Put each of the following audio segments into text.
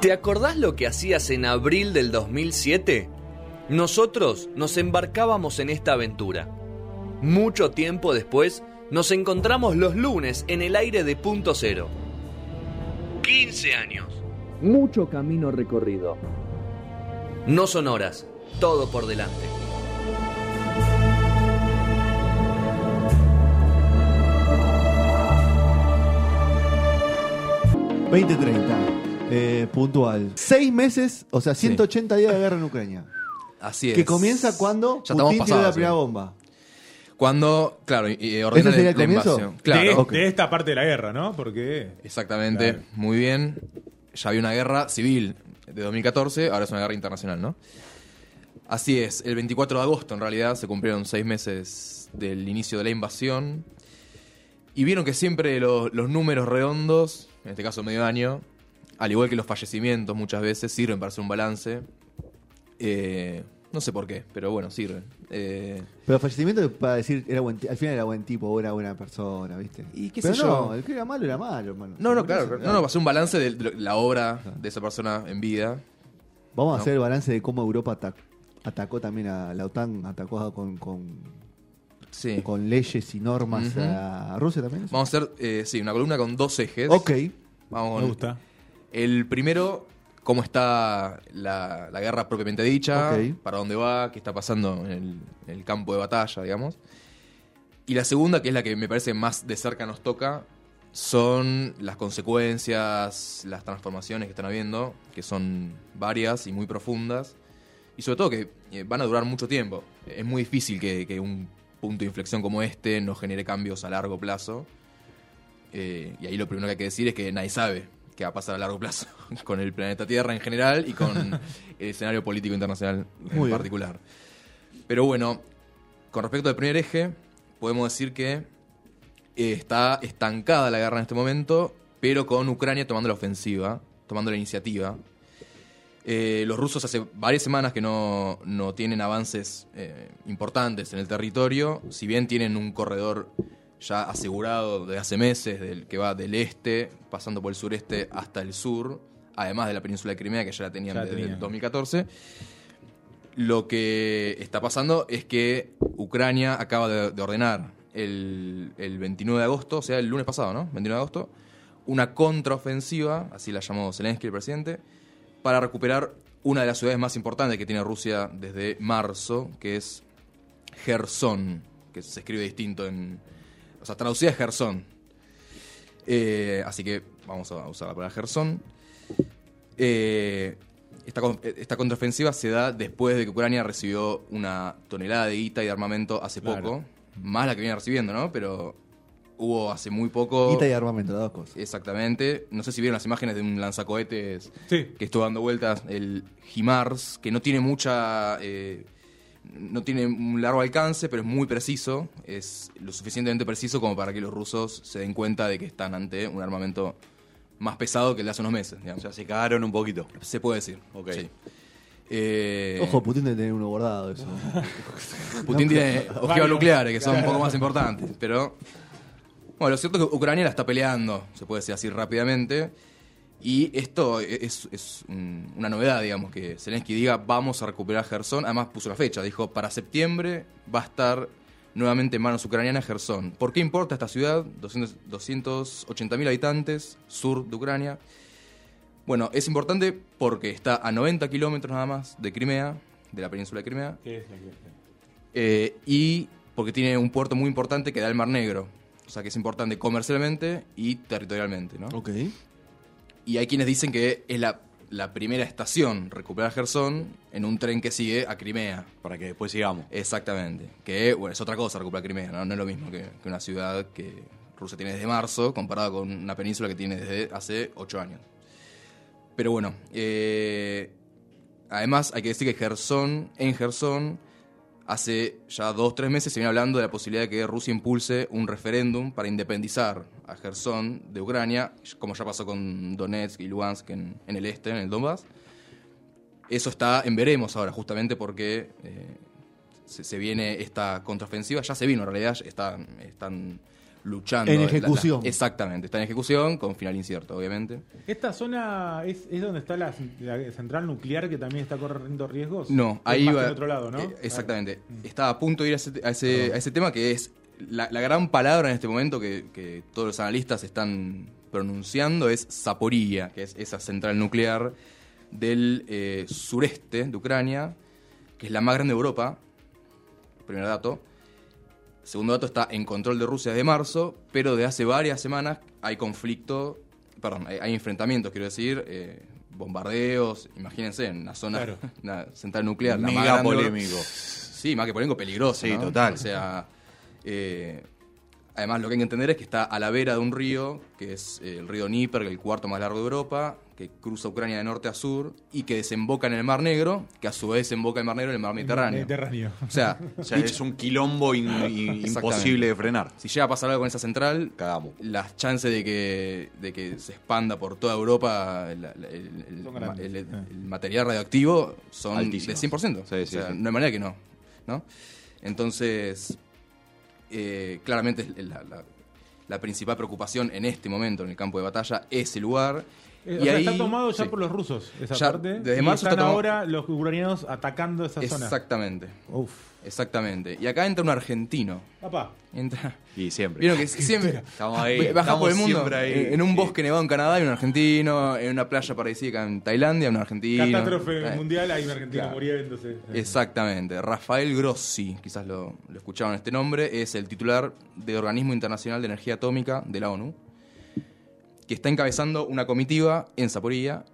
¿Te acordás lo que hacías en abril del 2007? Nosotros nos embarcábamos en esta aventura. Mucho tiempo después, nos encontramos los lunes en el aire de Punto Cero. 15 años. Mucho camino recorrido. No son horas, todo por delante. 2030, eh, puntual. Seis meses, o sea, 180 días de guerra en Ucrania. Así es. Que comienza cuando Ya estamos Putin tiró la pasados, primera sí. bomba. Cuando, claro, y- y ordena ¿Ese sería la, el la comienzo? invasión. Claro, de, ok. de esta parte de la guerra, ¿no? Porque exactamente. Claro. Muy bien. Ya había una guerra civil de 2014, ahora es una guerra internacional, ¿no? Así es, el 24 de agosto en realidad se cumplieron seis meses del inicio de la invasión. Y vieron que siempre lo- los números redondos, en este caso medio año, al igual que los fallecimientos muchas veces, sirven para hacer un balance. Eh, no sé por qué, pero bueno, sirven. Eh, Pero fallecimiento para decir, era buen al final era buen tipo o era buena persona, ¿viste? Y qué Pero sé no, yo. el que era malo era malo, hermano. no, no, claro, eso, no, no, hacer un balance de, de la obra de esa persona en vida. Vamos a hacer el balance de cómo Europa ata- atacó también a la OTAN, atacó con, con, Sí. con leyes y normas a Rusia también. Vamos a hacer, eh, sí, una columna con dos ejes. Ok. Vamos con me gusta. El primero, cómo está la, la guerra propiamente dicha, para dónde va, qué está pasando en el, en el campo de batalla, digamos. Y la segunda, que es la que me parece más de cerca nos toca, son las consecuencias, las transformaciones que están habiendo, que son varias y muy profundas. Y sobre todo que eh, van a durar mucho tiempo. Es muy difícil que, que un punto de inflexión como este no genere cambios a largo plazo. Eh, y ahí lo primero que hay que decir es que nadie sabe qué va a pasar a largo plazo con el planeta Tierra en general y con el escenario político internacional en Muy bien. particular. Pero bueno, con respecto al primer eje, podemos decir que eh, está estancada la guerra en este momento, pero con Ucrania tomando la ofensiva, tomando la iniciativa. Eh, los rusos hace varias semanas que no, no tienen avances eh, importantes en el territorio, si bien tienen un corredor ya asegurado de hace meses, del que va del este, pasando por el sureste hasta el sur, además de la península de Crimea, que ya la tenían Ya desde el tenían. 2014. Lo que está pasando es que Ucrania acaba de, de ordenar el, el 29 de agosto, o sea, el lunes pasado, ¿no? 29 de agosto, una contraofensiva, así la llamó Zelensky, el presidente, para recuperar una de las ciudades más importantes que tiene Rusia desde marzo, que es Gerson, que se escribe distinto en... O sea, traducida es Gerson. Eh, así que vamos a usar la palabra Gerson. Eh, esta, esta contraofensiva se da después de que Ucrania recibió una tonelada de guita y de armamento hace Claro. poco. Más la que viene recibiendo, ¿no? Pero hubo hace muy poco... Guita y armamento, las dos cosas. Exactamente. No sé si vieron las imágenes de un lanzacohetes Sí. que estuvo dando vueltas, el HIMARS, que no tiene mucha. eh, no tiene un largo alcance, pero es muy preciso. Es lo suficientemente preciso como para que los rusos se den cuenta de que están ante un armamento más pesado que el de hace unos meses. digamos. O sea, se cagaron un poquito. Se puede decir. Ok. sí. Eh, Ojo, Putin debe tener uno guardado eso. Putin tiene ojivas nucleares que son un poco más importantes, pero bueno, lo cierto es que Ucrania la está peleando, se puede decir así rápidamente, y esto es, es un- una novedad, digamos, que Zelensky diga vamos a recuperar Gerson, además puso la fecha, dijo para septiembre va a estar nuevamente en manos ucranianas Gerson. ¿Por qué importa esta ciudad? 200 280.000 habitantes, sur de Ucrania. Bueno, es importante porque está a 90 kilómetros nada más de Crimea, de la península de Crimea, eh, y porque tiene un puerto muy importante que da al Mar Negro. O sea que es importante comercialmente y territorialmente, ¿no? ok. Y hay quienes dicen que es la, la primera estación, recuperar Gerson, en un tren que sigue a Crimea. Para que después sigamos. Exactamente. Que, bueno, es otra cosa recuperar Crimea, ¿no? No es lo mismo que, que una ciudad que Rusia tiene desde marzo, comparada con una península que tiene desde hace ocho años. Pero bueno, eh, además hay que decir que Gerson, en Gerson, hace ya dos o tres meses se viene hablando de la posibilidad de que Rusia impulse un referéndum para independizar a Gerson de Ucrania, como ya pasó con Donetsk y Lugansk en, el este, en el Donbass. Eso está en veremos ahora, justamente porque eh, se, se viene esta contraofensiva, ya se vino en realidad, están, están luchando. En La- la- ejecución. exactamente, está en ejecución, con final incierto, obviamente. ¿Esta zona es, es donde está la, la central nuclear que también está corriendo riesgos? No, ahí va. que en otro lado, ¿no? eh, exactamente. Está a punto de ir a ese, a ese, a ese tema que es la, la gran palabra en este momento que, que todos los analistas están pronunciando es Zaporilla, que es esa central nuclear del eh, sureste de Ucrania, que es la más grande de Europa. Primer dato. Segundo dato, está en control de Rusia desde marzo, pero de hace varias semanas hay conflicto, perdón, hay, hay enfrentamientos, quiero decir, eh, bombardeos, imagínense, en una zona, Claro. una central nuclear. la más Mega grande polémico. Sí, más que polémico, peligroso. Sí, ¿no? total. O sea, eh, además lo que hay que entender es que está a la vera de un río, que es eh, el río Níper, que es el cuarto más largo de Europa, que cruza Ucrania de norte a sur y que desemboca en el Mar Negro, que a su vez desemboca en el Mar Negro en el Mar Mediterráneo. Mediterráneo. O sea, O sea, es un quilombo in- in- Exactamente. imposible de frenar. si llega a pasar algo con esa central, Cagamos. las chances de que, de que se expanda por toda Europa el, material radioactivo son Altísimas. de 100%. Sí, o sea, sí. no hay manera que no. ¿no? Entonces, eh, claramente la- la principal preocupación en este momento en el campo de batalla es el lugar. Eh, y o sea, ahí- está tomado ya sí. por los rusos, esa Ya, parte. desde y marzo están está tomado- ahora los ucranianos atacando esa zona. Exactamente, Uf. exactamente. Y acá entra un argentino. Papá. Entra, Y siempre. Vieron que siempre Estamos ahí, Baja por el mundo. ahí, en, un sí. bosque nevado en Canadá hay un argentino, en una playa paradisíaca en Tailandia hay un argentino. Catástrofe Eh, mundial, hay un argentino Claro. muriéndose. Exactamente. Rafael Grossi, quizás lo, lo escucharon este nombre, es el titular del Organismo Internacional de Energía Atómica de la ONU, que está encabezando una comitiva en Zaporilla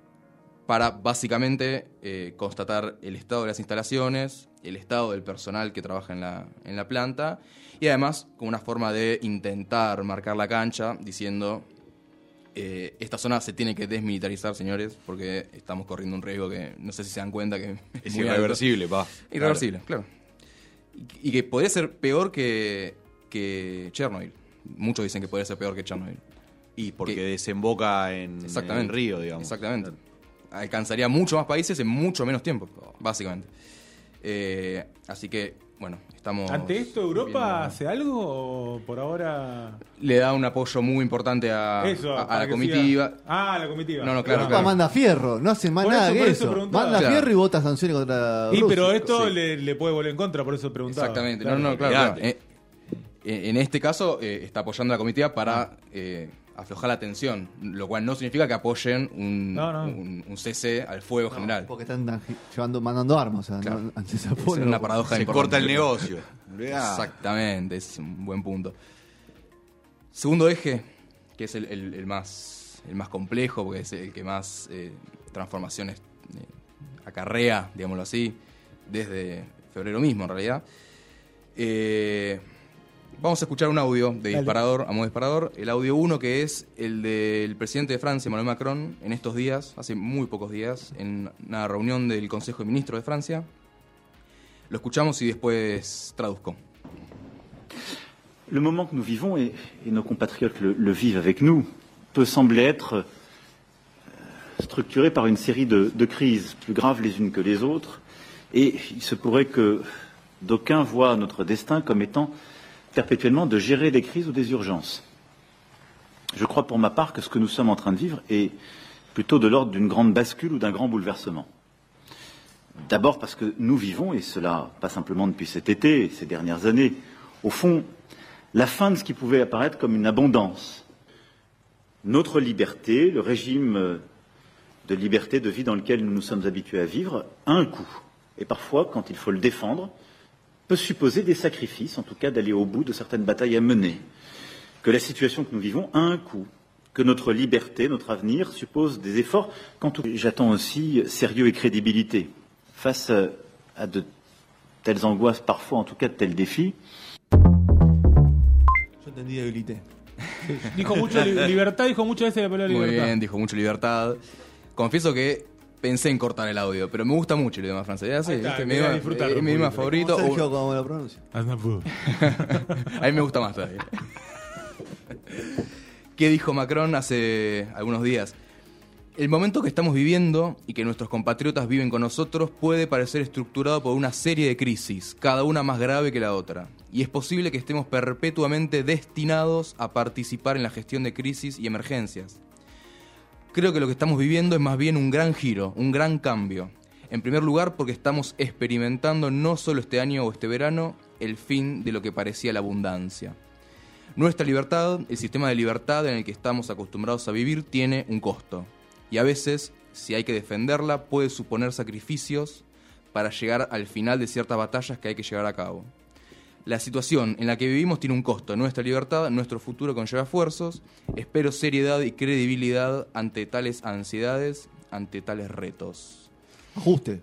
para básicamente eh, constatar el estado de las instalaciones, el estado del personal que trabaja en la, en la planta y además como una forma de intentar marcar la cancha diciendo eh, esta zona se tiene que desmilitarizar, señores, porque estamos corriendo un riesgo que no sé si se dan cuenta que Es muy alto. irreversible, pa. Irreversible, claro. Y, y que podría ser peor que, que Chernobyl. Muchos dicen que podría ser peor que Chernobyl. Y porque Que- desemboca en, el río, digamos. Exactamente. Alcanzaría muchos más países en mucho menos tiempo, básicamente. Eh, así que, bueno, estamos. ¿Ante esto Europa viendo- hace algo o por ahora...? Le da un apoyo muy importante a, Eso, a- la comitiva. siga- Ah, la comitiva. No, no, claro, Europa claro. manda fierro, no hace más Por nada eso- que por eso. Manda Claro. fierro y vota sanciones contra Y Rusia. pero esto Sí. le, le puede volver en contra, por eso preguntaba. Exactamente. No, no, claro. Eh, en este caso, eh, está apoyando a la comitiva para eh, aflojar la tensión, lo cual no significa que apoyen un, No, no. un- un cese al fuego No, general. Porque están llevando, mandando armas. O sea, Claro. se Es una paradoja Se corta el negocio. Exactamente, es un buen punto. Segundo eje, que es el, el- el más, el más complejo, porque es el que más eh, transformaciones eh, acarrea, digámoslo así, desde febrero mismo en realidad. Eh, vamos a escuchar un audio de Dale. disparador, a modo disparador. El audio 1 que es el del presidente de Francia, Emmanuel Macron, en estos días, hace muy pocos días, en una reunión del Consejo de Ministros de Francia. Lo escuchamos y después traduzco. Le moment que nous vivons, et, et nos compatriotes le, le vivent avec nous, peut sembler être euh, structuré par une série de, de crises plus graves les unes que les autres, et il se pourrait que d'aucuns voient notre destin comme étant perpétuellement de gérer des crises ou des urgences. Je crois pour ma part que ce que nous sommes en train de vivre est plutôt de l'ordre d'une grande bascule ou d'un grand bouleversement. D'abord parce que nous vivons, et cela pas simplement depuis cet été, ces dernières années, au fond, la fin de ce qui pouvait apparaître comme une abondance. Notre liberté, le régime de liberté de vie dans lequel nous nous sommes habitués à vivre, a un coût. Et parfois, quand il faut le défendre, peut supposer des sacrifices, en tout cas d'aller au bout de certaines batailles à mener. Que la situation que nous vivons a un coût. Que notre liberté, notre avenir suppose des efforts. Quant au... J'attends aussi sérieux et crédibilité. Face à de telles angoisses, parfois en tout cas de tels défis, Yo entendí debilité. Dijo mucho li- libertad, dijo muchas veces la palabra Muy libertad. bien, dijo mucho libertad. Confieso que pensé en cortar el audio, pero me gusta mucho el idioma francés. Ya sé, mi idioma, disfrutarlo eh, mi idioma favorito. Sergio, o- ¿cómo lo pronuncia? a mí me gusta más todavía. ¿Qué dijo Macron hace algunos días? El momento que estamos viviendo y que nuestros compatriotas viven con nosotros puede parecer estructurado por una serie de crisis, cada una más grave que la otra. Y es posible que estemos perpetuamente destinados a participar en la gestión de crisis y emergencias. Creo que lo que estamos viviendo es más bien un gran giro, un gran cambio. En primer lugar, porque estamos experimentando no solo este año o este verano el fin de lo que parecía la abundancia. Nuestra libertad, el sistema de libertad en el que estamos acostumbrados a vivir, tiene un costo. Y a veces, si hay que defenderla, puede suponer sacrificios para llegar al final de ciertas batallas que hay que llevar a cabo. La situación en la que vivimos tiene un costo. Nuestra libertad, nuestro futuro conlleva esfuerzos. Espero seriedad y credibilidad ante tales ansiedades, ante tales retos. Ajuste.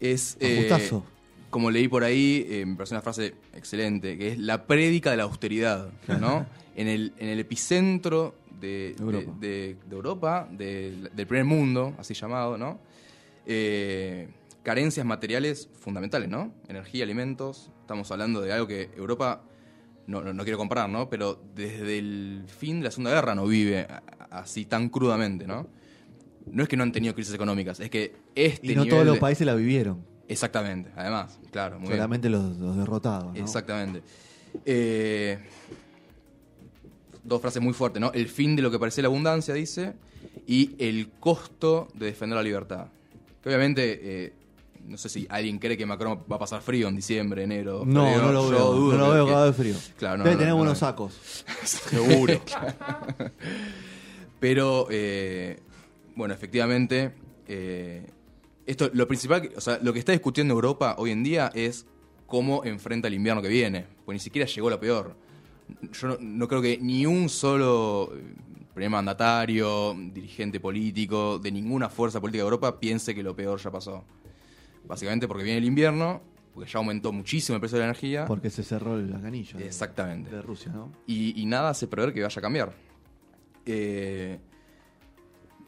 Es, eh, Ajustazo. como leí por ahí, eh, me parece una frase excelente, que es la prédica de la austeridad, ¿no? en, el, en el epicentro de, Europa. de- de Europa, del- del primer mundo, así llamado, ¿no? Eh, carencias materiales fundamentales, ¿no? Energía, alimentos. Estamos hablando de algo que Europa, no, no, no quiero comparar, ¿no? Pero desde el fin de la Segunda Guerra no vive así tan crudamente, ¿no? No es que no han tenido crisis económicas, es que este Y no nivel todos los de- países la vivieron. Exactamente, además, claro, muy bien. Solamente los, los derrotados. ¿no? Exactamente. Eh, dos frases muy fuertes, ¿no? El fin de lo que parecía la abundancia, dice, y el costo de defender la libertad. Que obviamente, eh, no sé si alguien cree que Macron va a pasar frío en diciembre, enero. No, febrero. no lo Yo veo. dudo no lo veo que- de frío. Claro, no, Debe no, tener no, buenos no. sacos. Seguro. Pero, eh, bueno, efectivamente, eh, esto, lo principal, o sea, lo que está discutiendo Europa hoy en día es cómo enfrenta el invierno que viene, pues ni siquiera llegó lo peor. Yo no, no creo que ni un solo eh, primer mandatario, dirigente político, de ninguna fuerza política de Europa piense que lo peor ya pasó. Básicamente porque viene el invierno, porque ya aumentó muchísimo el precio de la energía. Porque se cerró el anillo. de- Exactamente De Rusia, ¿no? y, y nada hace prever que vaya a cambiar. Eh,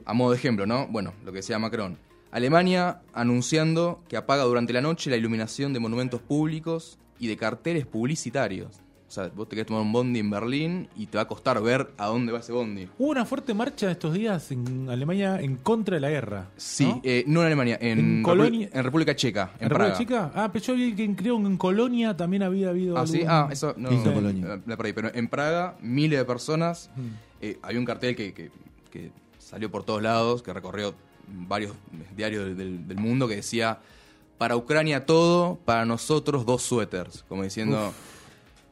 a modo de ejemplo, ¿no? Bueno, lo que decía Macron. Alemania anunciando que apaga durante la noche la iluminación de monumentos públicos y de carteles publicitarios. O sea, vos te querés tomar un bondi en Berlín y te va a costar ver a dónde va ese bondi. Hubo una fuerte marcha estos días en Alemania en contra de la guerra. Sí, ¿no? eh, no en Alemania, en, En Repu- Colonia- en República Checa, en, ¿En Praga. República Chica? Ah, pero yo vi que creo que en Colonia también había habido. Ah, sí, ah, eso no. Lindo eh, Colonia. la perdí, pero en Praga, miles de personas. Mm. eh, había un cartel que, que- que salió por todos lados, que recorrió varios diarios del, del- del mundo, que decía: Para Ucrania todo, para nosotros dos suéteres. Como diciendo: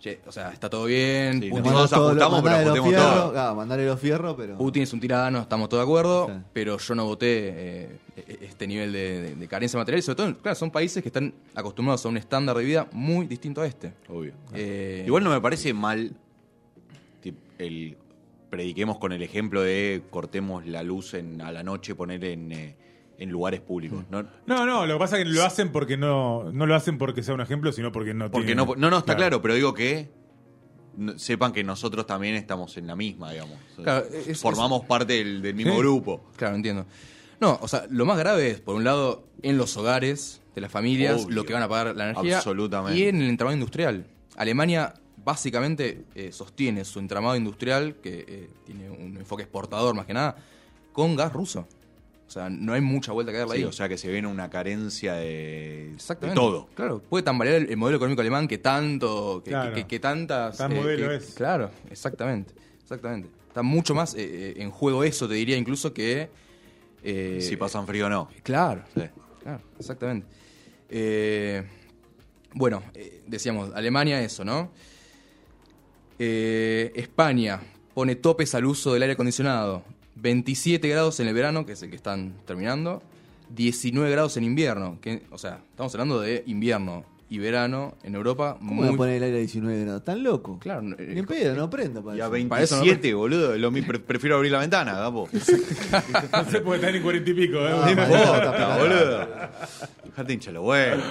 Che, o sea, está todo bien. Sí, Putin, Mandale ajustamos, pero todo. claro, mandale los fierros, pero. Putin es un tirano, estamos todos de acuerdo, Sí. pero yo no voté eh, este nivel de, de- de carencia material. Y sobre todo, claro, son países que están acostumbrados a un estándar de vida muy distinto a este. Obvio. Eh, Igual no me parece mal el prediquemos con el ejemplo de cortemos la luz en, a la noche, poner en, eh, en lugares públicos. No, No, no, lo que pasa es que lo hacen porque no, no lo hacen porque sea un ejemplo, sino porque no porque tienen- no, no, no está claro, pero digo que sepan que nosotros también estamos en la misma, digamos. Claro, es- Formamos parte del, del mismo Sí. grupo. Claro, entiendo. No, o sea, lo más grave es, por un lado, en los hogares de las familias, Obvio. lo que van a pagar la energía. Absolutamente. Y en el entramado industrial. Alemania básicamente eh, sostiene su entramado industrial, que eh, tiene un enfoque exportador más que nada, con gas ruso. O sea, no hay mucha vuelta que darle Sí, ahí. o sea que se viene una carencia de, todo. Claro, puede tambalear el, el modelo económico alemán que tanto, que, Claro. que- que tantas... Tan modelo que- es. Claro, exactamente, exactamente. Está mucho más eh, eh, en juego eso, te diría incluso que... eh, si pasan frío o no. Claro, Sí. claro, exactamente. Eh, bueno, eh, decíamos, Alemania eso, ¿no? Eh, España pone topes al uso del aire acondicionado. 27 grados en el verano, que es el que están terminando. 19 grados en invierno. Que, o sea, estamos hablando de invierno y verano en Europa. ¿Cómo muy, voy a poner el aire a 19 grados? ¿Tan loco? Claro, no, eh, Ni en pedo, no prenda para Y a eso. Para eso no- 27, boludo. Lo, mi- pre- prefiero abrir la ventana, capo. No sé porque están en cuarenta y pico, ¿eh? No importa, boludo. Dejate hinchar los huevos.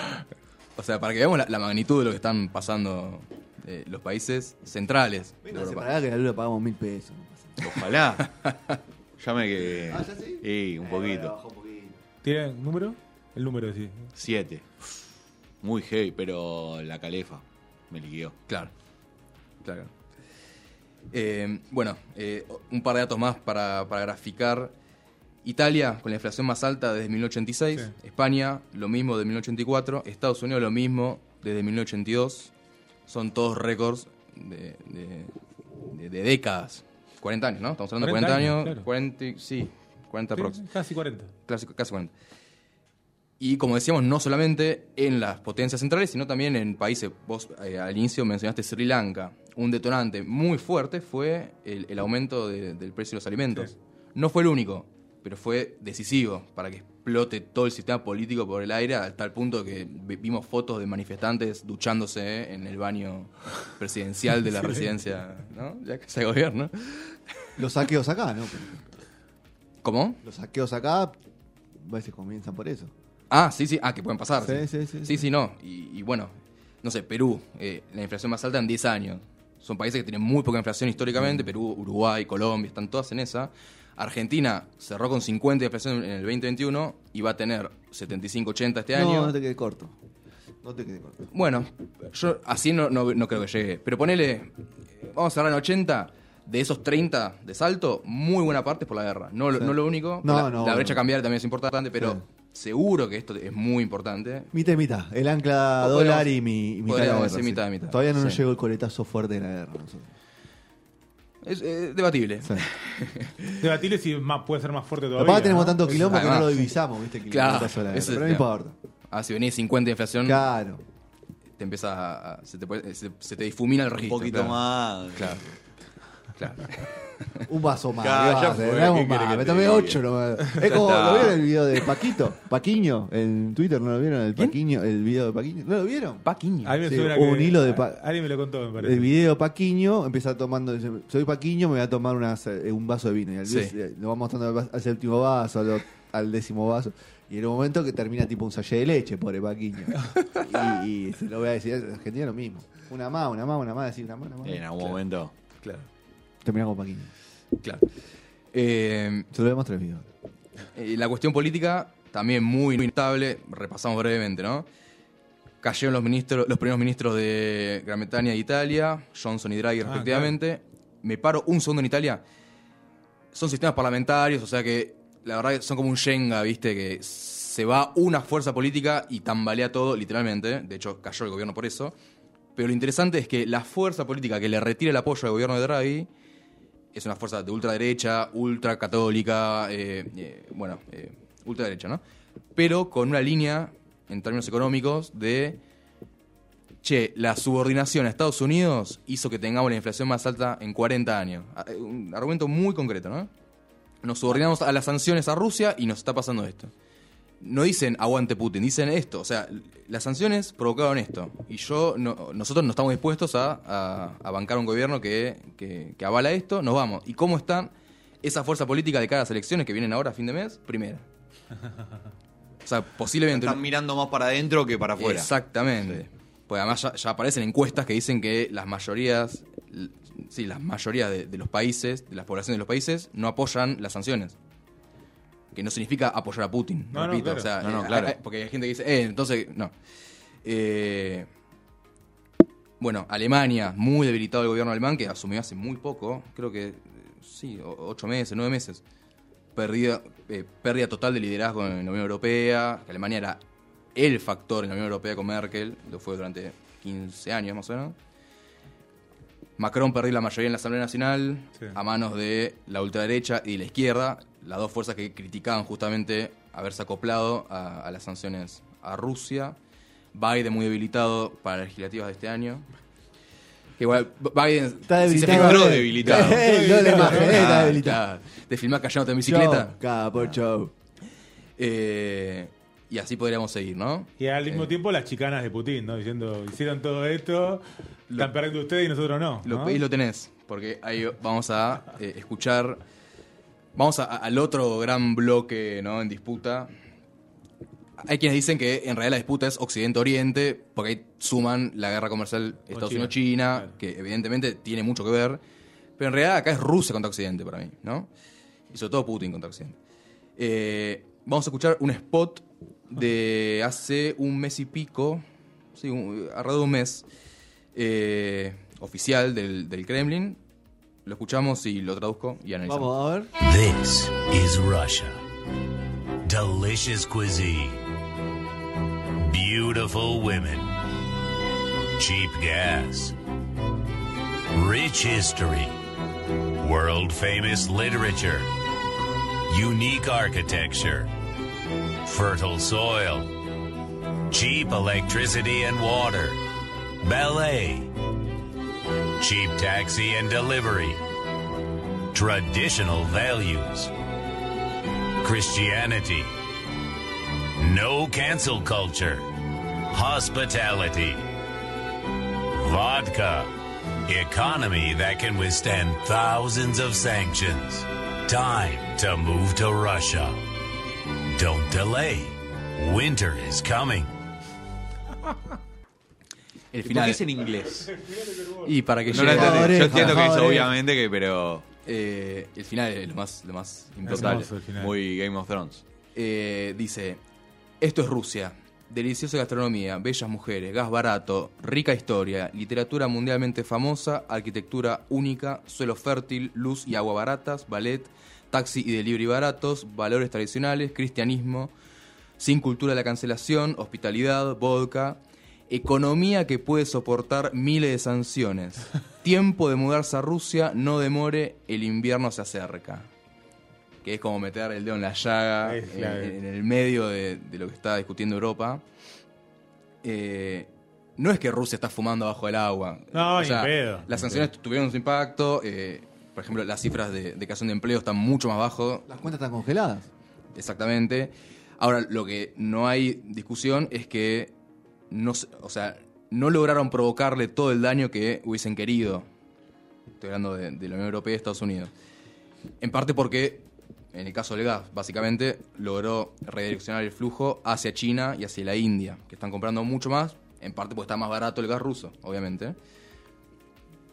O sea, para que veamos la, la magnitud de lo que están pasando eh, los países centrales de Europa. acá que la luz la pagamos mil pesos. no pasa nada. Ojalá. Llame que. Ah, ¿ya sí? Sí, un Bueno, poquito. bajó un poquito. ¿Tiene número? El número, sí. Siete. Muy heavy, pero la calefa me liquidó. Claro. Claro. Eh, bueno, eh, un par de datos más para, para graficar. Italia con la inflación más alta desde 1986, Sí. España lo mismo desde 1984, Estados Unidos lo mismo desde 1982. Son todos récords de, de- de- de décadas. 40 años, ¿no? Estamos hablando de 40, 40 años. años, claro. 40, sí, 40 Sí. Casi 40. Clásico, casi 40. Y como decíamos, no solamente en las potencias centrales, sino también en países. Vos eh, al inicio mencionaste Sri Lanka. Un detonante muy fuerte fue el, el aumento de- del precio de los alimentos. Sí. No fue el único, pero fue decisivo para que explote todo el sistema político por el aire, a tal punto que vi- vimos fotos de manifestantes duchándose en el baño presidencial de la residencia, ¿no? Ya que se gobierno. Los saqueos acá, ¿no? ¿Cómo? Los saqueos acá a veces comienzan por eso. Ah, sí, sí. Ah, que pueden pasar. Sí, sí, sí, Sí, sí. sí, no. Y, y bueno, no sé, Perú, eh, la inflación más alta en 10 años. Son países que tienen muy poca inflación históricamente. Perú, Uruguay, Colombia, están todas en esa. Argentina cerró con 50 de inflación en el 2021 y va a tener 75, 80 este año. No, no te quedes corto. No te quedes corto. Bueno, yo así no, no, no creo que llegue. Pero ponele, vamos a cerrar en 80. De esos 30 de salto, muy buena parte es por la guerra. No, Sí. no lo único. No, la, no, la brecha no. cambiaria también es importante, pero Sí. seguro que esto es muy importante. Mitad y mitad. El ancla dólar y mi y mitad de la podríamos guerra. decir sí. mitad y mitad. Todavía no nos llegó el coletazo fuerte de la guerra. nosotros. Es eh, debatible. Sí. Debatible si más, puede ser más fuerte todavía. Capaz que tenemos ¿no? tanto quilombo que no lo divisamos, ¿viste? Que Claro, ese- Pero no importa. Ah, si venís 50 de inflación, Claro. te empieza a, a- se, te puede- se, se te difumina el Un registro. poquito claro. más. Claro. Claro. Un vaso más. Ya, ¿qué ya fue, ¿qué un querés más, que Me te tomé diga? ocho nomás. Es como, está. ¿lo vieron el video de Paquito? Paquiño, en Twitter, ¿no lo vieron? El Paquiño, el video de Paquiño. ¿No lo vieron? Paquiño. A mí me Sí, suena un que- hilo de pa- Alguien me lo contó, me parece. El video Paquiño empieza tomando, dice, soy Paquiño, me voy a tomar unas, eh, un vaso de vino. Y al Sí. video lo va mostrando al, vas- al séptimo vaso, al décimo vaso. Y en un momento que termina tipo un sallé de leche, pobre Paquiño. y, y se lo voy a decir, en Argentina lo mismo. Una más, una más, una más, decir una más, una más. En algún momento. Claro. Termina con Paquiño. Claro. Eh, Se lo vemos tres videos. Eh, la cuestión política también muy inestable, repasamos brevemente, ¿no? Cayeron los ministros, los primeros ministros de Gran Bretaña e Italia, Johnson y Draghi Ah, respectivamente. Me paro un segundo en Italia. Son sistemas parlamentarios, o sea que la verdad son como un Shenga, ¿viste? Que se va una fuerza política y tambalea todo, literalmente. De hecho, cayó el gobierno por eso. Pero lo interesante es que la fuerza política que le retira el apoyo al gobierno de Draghi es una fuerza de ultraderecha, ultracatólica, eh, eh, bueno, eh, ultraderecha, ¿no? Pero con una línea, en términos económicos, de, che, la subordinación a Estados Unidos hizo que tengamos la inflación más alta en 40 años. Ah, eh, Un argumento muy concreto, ¿no? Nos subordinamos a las sanciones a Rusia y nos está pasando esto. No dicen aguante Putin, dicen esto. O sea, las sanciones provocaron esto. Y yo, no- nosotros no estamos dispuestos a, a- a bancar un gobierno que, que- que avala esto, nos vamos. ¿Y cómo está esa fuerza política de cara a las elecciones que vienen ahora a fin de mes? Primera. O sea, posiblemente. Están mirando más para adentro que para afuera. Exactamente. Pues además ya, ya aparecen encuestas que dicen que las mayorías, sí, las mayorías de, de los países, de las poblaciones de los países, no apoyan las sanciones. Que no significa apoyar a Putin, No, no, repito. claro. O sea, No, no, eh, claro. hay- porque hay gente que dice, eh, entonces, no. Eh, bueno, Alemania, muy debilitado el gobierno alemán, que asumió hace muy poco, creo que, sí, ocho meses, nueve meses. Pérdida, eh, pérdida total de liderazgo en la Unión Europea, que Alemania era el factor en la Unión Europea con Merkel, lo fue durante 15 años más o menos. Macron perdió la mayoría en la Asamblea Nacional Sí. a manos de la ultraderecha y la izquierda, las dos fuerzas que criticaban justamente haberse acoplado a, a las sanciones a Rusia. Biden muy debilitado para las legislativas de este año. Que igual, Biden Está si se debilitado. filtró- eh. debilitado. No le imaginé, está Ah, debilitado. Te filmás callándote en bicicleta. Chau, capo, chau. Eh, y así podríamos seguir, ¿no? Y al mismo Eh, tiempo las chicanas de Putin, ¿no? Diciendo, hicieron todo esto, están perdiendo ustedes y nosotros no. Lo ¿no? pedís, lo tenés, porque ahí vamos a eh, escuchar, vamos a- al otro gran bloque ¿no? en disputa. Hay quienes dicen que en realidad la disputa es Occidente-Oriente, porque ahí suman la guerra comercial Estados China. Unidos-China, Claro. que evidentemente tiene mucho que ver, pero en realidad acá es Rusia contra Occidente para mí, ¿no? Y sobre todo Putin contra Occidente. Eh, vamos a escuchar un spot de hace un mes y pico, sí, un- alrededor de un mes, eh, oficial del, del Kremlin. Lo escuchamos y lo traduzco y analizamos. Vamos a ver. This is Russia. delicious cuisine, beautiful women, cheap gas, rich history, world famous literature, unique architecture, fertile soil, cheap electricity and water, ballet, cheap taxi and delivery, traditional values, Christianity, no cancel culture, hospitality, vodka, economy that can withstand thousands of sanctions. Time to move to Russia. Don't delay. Winter is coming. El ¿Y ¿Por final. qué es en inglés? Y para que No lo entendí. Yo entiendo que es obviamente que, pero Eh, el final es lo más, lo más hermoso el final. muy Game of Thrones. Eh, dice, esto es Rusia. Deliciosa gastronomía, bellas mujeres, gas barato, rica historia, literatura mundialmente famosa, arquitectura única, suelo fértil, luz y agua baratas, ballet, taxi y delivery baratos, valores tradicionales, cristianismo, sin cultura de la cancelación, hospitalidad, vodka, economía que puede soportar miles de sanciones. Tiempo de mudarse a Rusia, no demore, el invierno se acerca. Que es como meter el dedo en la llaga, en, el medio de, de lo que está discutiendo Europa. Eh, no es que Rusia está fumando bajo el agua. No, O ni pedo, Las sanciones tuvieron su impacto. eh, por ejemplo, las cifras de, de creación de empleo están mucho más bajo Las cuentas están congeladas. Exactamente. Ahora, lo que no hay discusión es que no, o sea, no lograron provocarle todo el daño que hubiesen querido. Estoy hablando de, de la Unión Europea y Estados Unidos. En parte porque, en el caso del gas, básicamente logró redireccionar el flujo hacia China y hacia la India, que están comprando mucho más, en parte porque está más barato el gas ruso, obviamente.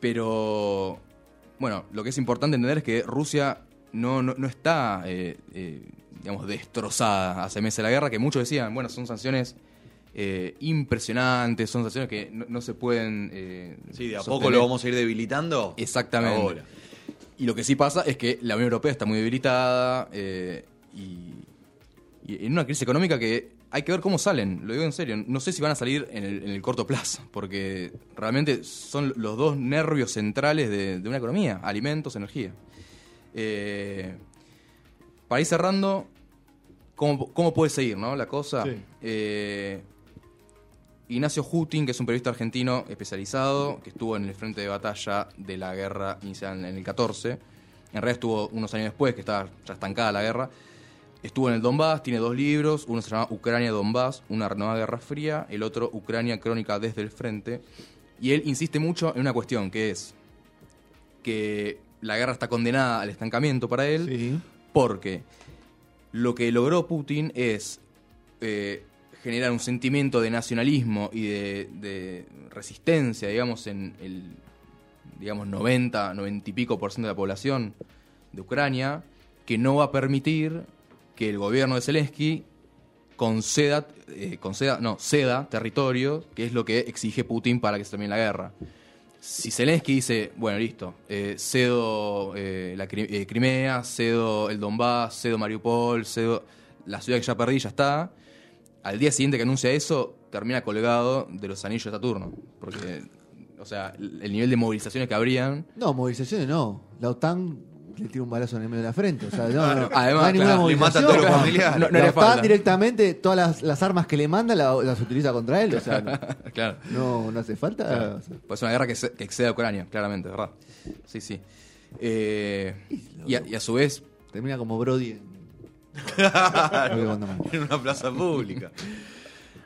Pero, bueno, lo que es importante entender es que Rusia no, no, no está, eh, eh, digamos, destrozada hace meses de la guerra, que muchos decían, bueno, son sanciones eh, impresionantes, son sanciones que no, no se pueden... Sí, de a sostener. poco lo vamos a ir debilitando. Exactamente. Ahora. Y lo que sí pasa es que la Unión Europea está muy debilitada y, y en una crisis económica que hay que ver cómo salen, lo digo en serio. No sé si van a salir en el, en el corto plazo, porque realmente son los dos nervios centrales de, de una economía, alimentos, energía. Eh, para ir cerrando, ¿cómo, cómo puede seguir no? la cosa? Sí. Eh, Ignacio Hutin, que es un periodista argentino especializado, que estuvo en el frente de batalla de la guerra inicial en el 14. En realidad estuvo unos años después, que estaba ya estancada la guerra. Estuvo en el Donbass, tiene dos libros, uno se llama Ucrania-Donbass, una renovada guerra fría, el otro Ucrania crónica desde el frente. Y él insiste mucho en una cuestión, que es que la guerra está condenada al estancamiento para él, Sí. porque lo que logró Putin es eh, generar un sentimiento de nacionalismo y de, de resistencia, digamos, en el digamos 90, 90 y pico por ciento de la población de Ucrania, que no va a permitir que el gobierno de Zelensky conceda, eh, no, ceda territorio, que es lo que exige Putin para que se termine la guerra. Si Zelensky dice, bueno, listo, eh, cedo eh, la eh, Crimea, cedo el Donbass, cedo Mariupol, cedo la ciudad que ya perdí, ya está, al día siguiente que anuncia eso, termina colgado de los anillos de Saturno. Porque, o sea, el nivel de movilizaciones que habrían No, movilizaciones no. La OTAN le tira un balazo en el medio de la frente. O sea, no, no, Además, no hay ninguna claro, le mata a todos los familiares. No, no falta. directamente, todas las, las armas que le manda la- las utiliza contra él. O sea, no, claro. no, no hace falta. o sea, Pues es una guerra que, se- que excede a Ucrania, claramente, ¿verdad? Sí, sí. Eh, y, a, y a su vez, termina como Brody en. en en una plaza pública.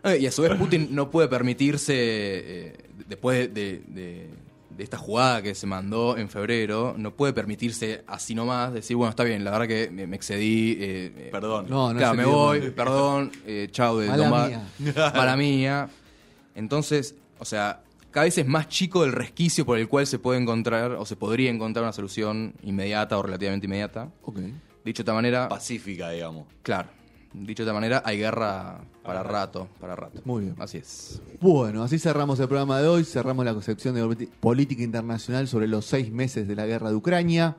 eh, y a su vez Putin no puede permitirse, eh, después de, de- de esta jugada que se mandó en febrero, no puede permitirse así nomás decir, bueno, está bien, la verdad que me, me excedí. eh, Perdón. No, no claro, me voy, mal. perdón, eh, chau de Mala Donbass. mía. Mala mía. Entonces, o sea, cada vez es más chico el resquicio por el cual se puede encontrar o se podría encontrar una solución inmediata o relativamente inmediata. Ok. Dicho de otra manera, Pacífica, digamos. claro, dicho de otra manera, hay guerra para rato, para rato. Muy bien. Así es. Bueno, así cerramos el programa de hoy. Cerramos la concepción de política internacional sobre los seis meses de la guerra de Ucrania.